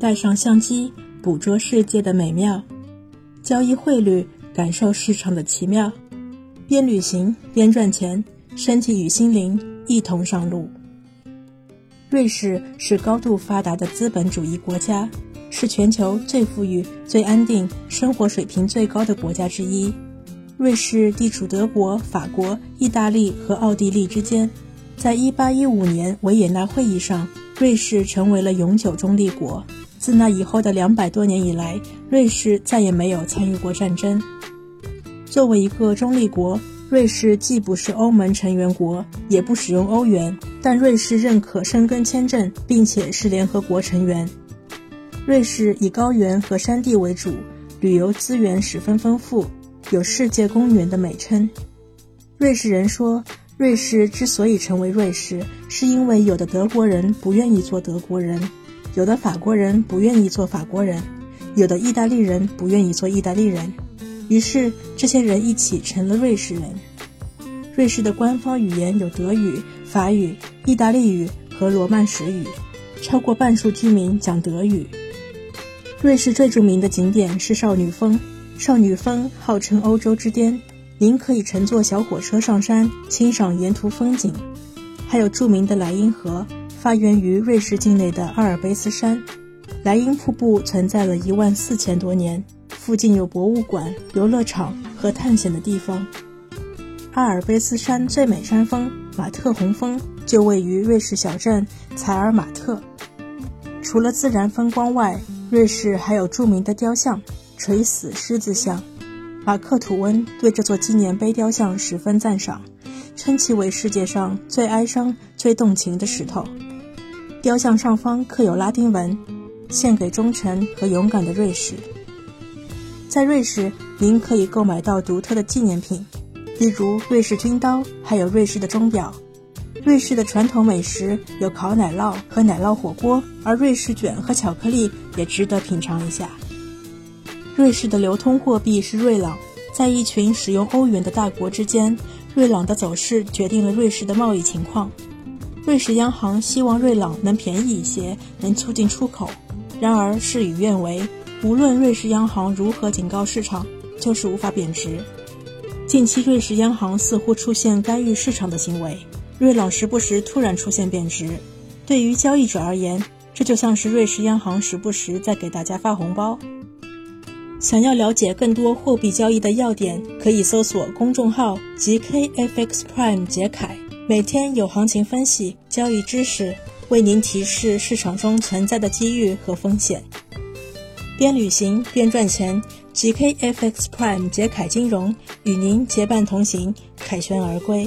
带上相机，捕捉世界的美妙；交易汇率，感受市场的奇妙。边旅行边赚钱，身体与心灵一同上路。瑞士是高度发达的资本主义国家，是全球最富裕、最安定、生活水平最高的国家之一。瑞士地处德国、法国、意大利和奥地利之间。在1815年维也纳会议上，瑞士成为了永久中立国。自那以后的两百多年以来，瑞士再也没有参与过战争。作为一个中立国，瑞士既不是欧盟成员国，也不使用欧元，但瑞士认可申根签证，并且是联合国成员。瑞士以高原和山地为主，旅游资源十分丰富，有“世界公园”的美称。瑞士人说，瑞士之所以成为瑞士，是因为有的德国人不愿意做德国人，有的法国人不愿意做法国人，有的意大利人不愿意做意大利人。于是，这些人一起成了瑞士人。瑞士的官方语言有德语、法语、意大利语和罗曼史语，超过半数居民讲德语。瑞士最著名的景点是少女峰，少女峰号称欧洲之巅，您可以乘坐小火车上山，欣赏沿途风景。还有著名的莱茵河，发源于瑞士境内的阿尔卑斯山，莱茵瀑布存在了一万四千多年。附近有博物馆、游乐场和探险的地方。阿尔卑斯山最美山峰马特洪峰就位于瑞士小镇采尔马特。除了自然风光外，瑞士还有著名的雕像——垂死狮子像。马克·吐温对这座纪念碑雕像十分赞赏，称其为世界上最哀伤、最动情的石头。雕像上方刻有拉丁文：“献给忠诚和勇敢的瑞士。”在瑞士，您可以购买到独特的纪念品，例如瑞士军刀，还有瑞士的钟表。瑞士的传统美食有烤奶酪和奶酪火锅，而瑞士卷和巧克力也值得品尝一下。瑞士的流通货币是瑞郎，在一群使用欧元的大国之间，瑞郎的走势决定了瑞士的贸易情况。瑞士央行希望瑞朗能便宜一些，能促进出口，然而事与愿违。无论瑞士央行如何警告市场，就是无法贬值。近期瑞士央行似乎出现干预市场的行为，瑞朗时不时突然出现贬值。对于交易者而言，这就像是瑞士央行时不时在给大家发红包。想要了解更多货币交易的要点，可以搜索公众号 GKFX Prime 杰凯，每天有行情分析、交易知识，为您提示市场中存在的机遇和风险。边旅行边赚钱，GKFX Prime 杰凯金融与您结伴同行，凯旋而归。